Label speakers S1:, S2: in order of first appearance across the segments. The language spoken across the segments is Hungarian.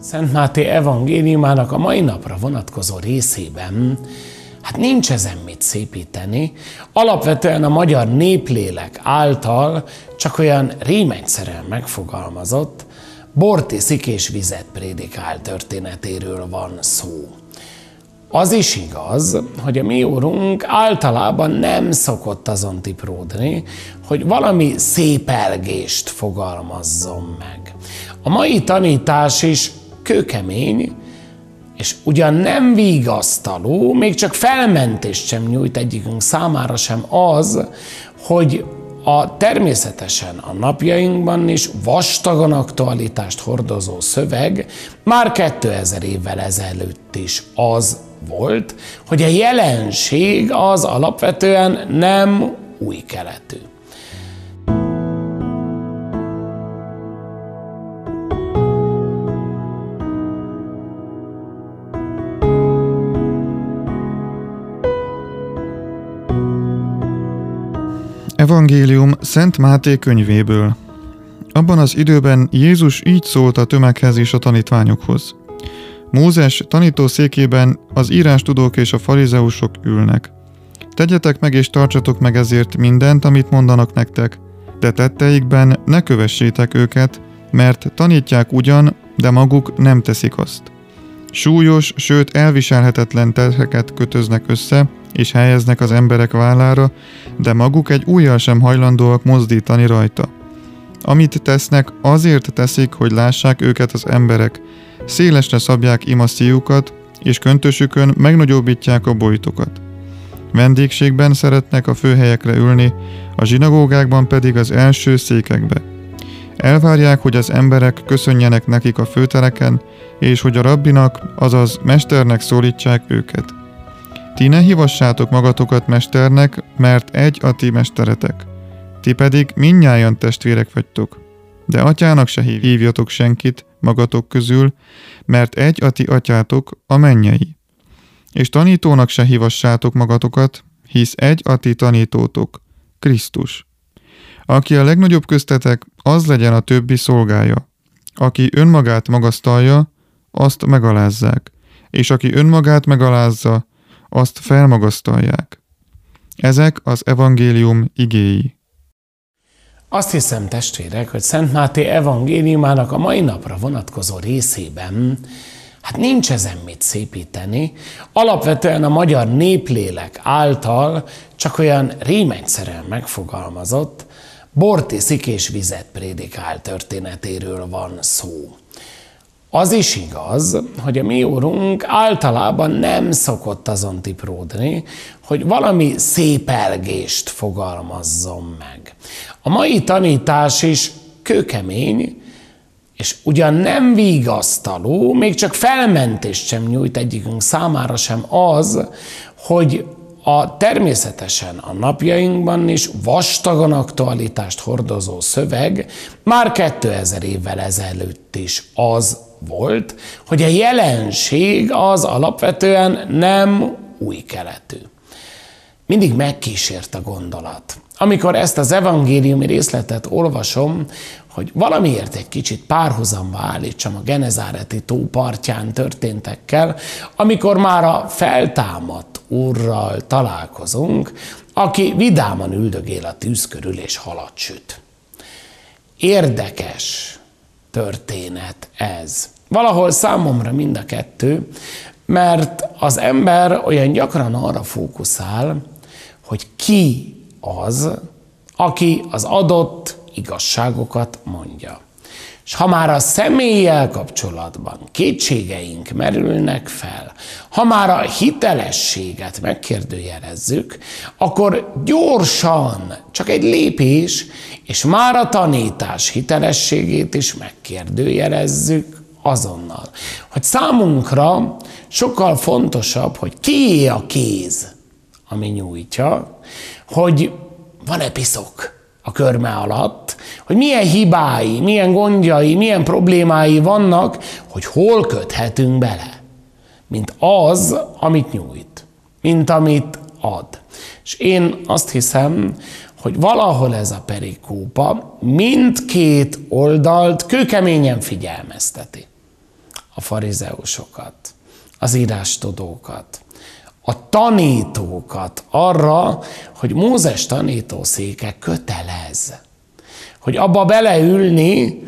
S1: Szent Máté evangéliumának a mai napra vonatkozó részében hát nincs ezen mit szépíteni. Alapvetően a magyar néplélek által csak olyan rémegyszerűen megfogalmazott, bort iszik és vizet prédikál történetéről van szó. Az is igaz, hogy a mi úrunk általában nem szokott azon tipródni, hogy valami szépelgést fogalmazzon meg. A mai tanítás is kőkemény, és ugyan nem vigasztaló, még csak felmentést sem nyújt egyikünk számára sem az, hogy a természetesen a napjainkban is vastagon aktualitást hordozó szöveg már 2000 évvel ezelőtt is az volt, hogy a jelenség az alapvetően nem új keletű.
S2: Evangélium Szent Máté könyvéből. Abban az időben Jézus így szólt a tömeghez és a tanítványokhoz. Mózes tanítószékében az írástudók és a farizeusok ülnek. Tegyetek meg és tartsatok meg ezért mindent, amit mondanak nektek, de tetteikben ne kövessétek őket, mert tanítják ugyan, de maguk nem teszik azt. Súlyos, sőt elviselhetetlen terheket kötöznek össze, és helyeznek az emberek vállára, de maguk egy újjal sem hajlandóak mozdítani rajta. Amit tesznek, azért teszik, hogy lássák őket az emberek, szélesre szabják imaszíjukat, és köntösükön megnagyobbítják a bojtokat. Vendégségben szeretnek a főhelyekre ülni, a zsinagógákban pedig az első székekbe. Elvárják, hogy az emberek köszönjenek nekik a főtereken, és hogy a rabbinak, azaz mesternek szólítsák őket. Ti ne hívassátok magatokat mesternek, mert egy a ti mesteretek. Ti pedig minnyáján testvérek vagytok. De atyának se hívjatok senkit magatok közül, mert egy a ti atyátok a mennyei. És tanítónak se hívassátok magatokat, hisz egy a ti tanítótok, Krisztus. Aki a legnagyobb köztetek, az legyen a többi szolgája. Aki önmagát magasztalja, azt megalázzák, és aki önmagát megalázza, azt felmagasztalják. Ezek az evangélium igéi.
S1: Azt hiszem, testvérek, hogy Szent Máté evangéliumának a mai napra vonatkozó részében hát nincs ezen mit szépíteni. Alapvetően a magyar néplélek által csak olyan rémegyszerűen megfogalmazott, bort iszik és vizet prédikál történetéről van szó. Az is igaz, hogy a mi úrunk általában nem szokott azon tipródni, hogy valami szépelgést fogalmazzon meg. A mai tanítás is kőkemény, és ugyan nem vigasztaló, még csak felmentést sem nyújt egyikünk számára sem az, hogy a természetesen a napjainkban is vastagon aktualitást hordozó szöveg már 2000 évvel ezelőtt is az volt, hogy a jelenség az alapvetően nem új keletű. Mindig megkísért a gondolat. Amikor ezt az evangéliumi részletet olvasom, hogy valamiért egy kicsit párhuzamba állítsam a Genezáreti tó partján történtekkel, amikor már a feltámadt úrral találkozunk, aki vidáman üldögél a tűz körül és halat süt. Érdekes, történet ez. Valahol számomra mind a kettő, mert az ember olyan gyakran arra fókuszál, hogy ki az, aki az adott igazságokat mondja. És ha már a személlyel kapcsolatban kétségeink merülnek fel, ha már a hitelességet megkérdőjelezzük, akkor gyorsan, csak egy lépés, és már a tanítás hitelességét is megkérdőjelezzük azonnal. Hogy számunkra sokkal fontosabb, hogy kié a kéz, ami nyújtja, hogy van-e piszok a körme alatt, hogy milyen hibái, milyen gondjai, milyen problémái vannak, hogy hol köthetünk bele, mint az, amit nyújt, mint amit ad. És én azt hiszem, hogy valahol ez a perikópa mindkét oldalt kőkeményen figyelmezteti. a farizeusokat, az írástudókat, a tanítókat arra, hogy Mózes tanítószéke kötelez, hogy abba beleülni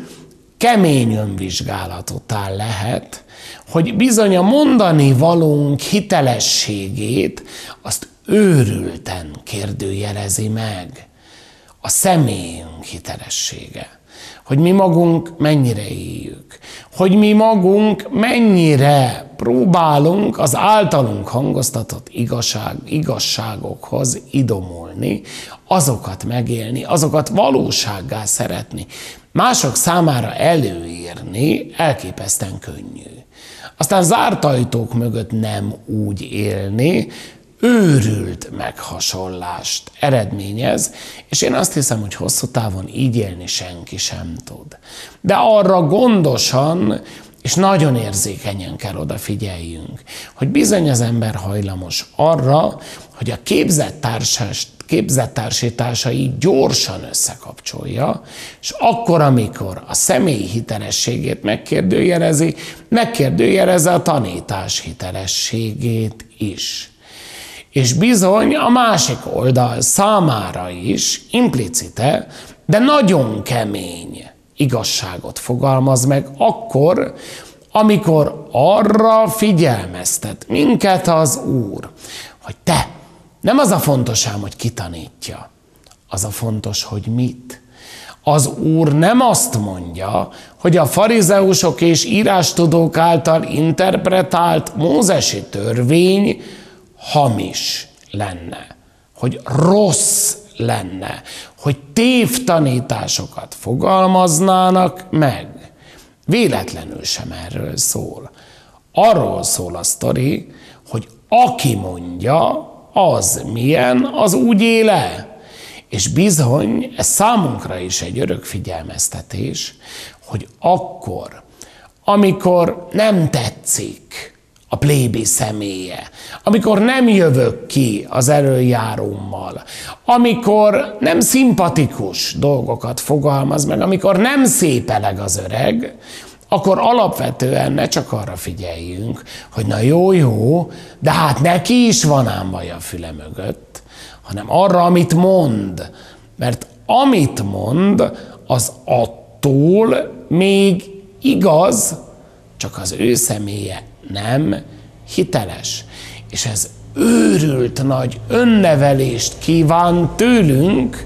S1: kemény önvizsgálat után lehet, hogy bizony a mondani valónk hitelességét azt őrülten kérdőjelezi meg a személyünk hitelessége. Hogy mi magunk mennyire éljük. Hogy mi magunk mennyire próbálunk az általunk hangoztatott igazság, igazságokhoz idomulni, azokat megélni, azokat valósággá szeretni. Mások számára előírni elképesztően könnyű. Aztán zárt ajtók mögött nem úgy élni, őrült meghasonlást eredményez, és én azt hiszem, hogy hosszú távon így élni senki sem tud. De arra gondosan és nagyon érzékenyen kell odafigyeljünk, hogy bizony az ember hajlamos arra, hogy a képzett társast képzettársításai gyorsan összekapcsolja, és akkor, amikor a személy hitelességét megkérdőjelezi, megkérdőjelezze a tanítás hitelességét is. És bizony a másik oldal számára is implicite, de nagyon kemény igazságot fogalmaz meg akkor, amikor arra figyelmeztet minket az Úr, hogy te, nem az a fontos ám, hogy kitanítja, az a fontos, hogy mit. Az Úr nem azt mondja, hogy a farizeusok és írástudók által interpretált mózesi törvény hamis lenne, hogy rossz lenne, hogy tévtanításokat fogalmaznának meg. Véletlenül sem erről szól. Arról szól a sztori, hogy aki mondja, az milyen, az úgy éle. És bizony, ez számunkra is egy örök figyelmeztetés, hogy akkor, amikor nem tetszik a plébi személye, amikor nem jövök ki az előjárómmal, amikor nem szimpatikus dolgokat fogalmaz meg, amikor nem szépeleg az öreg, akkor alapvetően ne csak arra figyeljünk, hogy na jó, jó, de hát neki is van ám baj a füle mögött, hanem arra, amit mond. Mert amit mond, az attól még igaz, csak az ő személye nem hiteles. És ez őrült nagy önnevelést kíván tőlünk,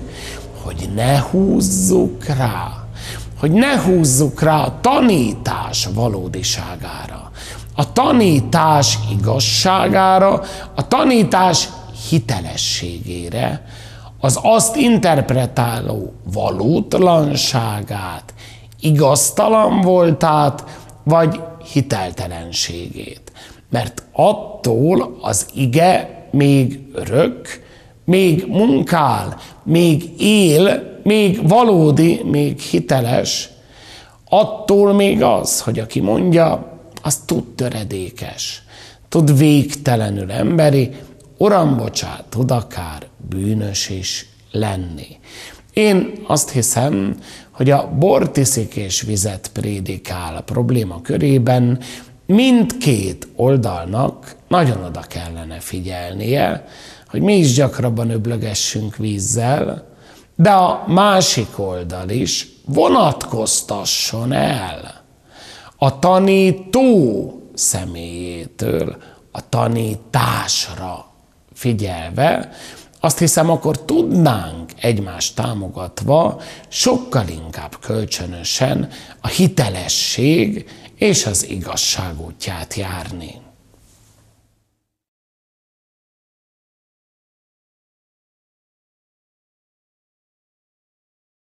S1: hogy ne húzzuk rá hogy ne húzzuk rá a tanítás valódiságára, a tanítás igazságára, a tanítás hitelességére, az azt interpretáló valótlanságát, igaztalan voltát, vagy hiteltelenségét. Mert attól az ige még örök, még munkál, még él, még valódi, még hiteles, attól még az, hogy aki mondja, az tud töredékes, tud végtelenül emberi, Uram, bocsát, tud akár bűnös is lenni. Én azt hiszem, hogy a bortiszik és vizet prédikál a probléma körében. Mindkét oldalnak nagyon oda kellene figyelnie, hogy mi is gyakrabban öblögessünk vízzel, de a másik oldal is vonatkoztasson el a tanító személyétől a tanításra figyelve, azt hiszem, akkor tudnánk egymást támogatva sokkal inkább kölcsönösen a hitelesség és az igazság útját járni.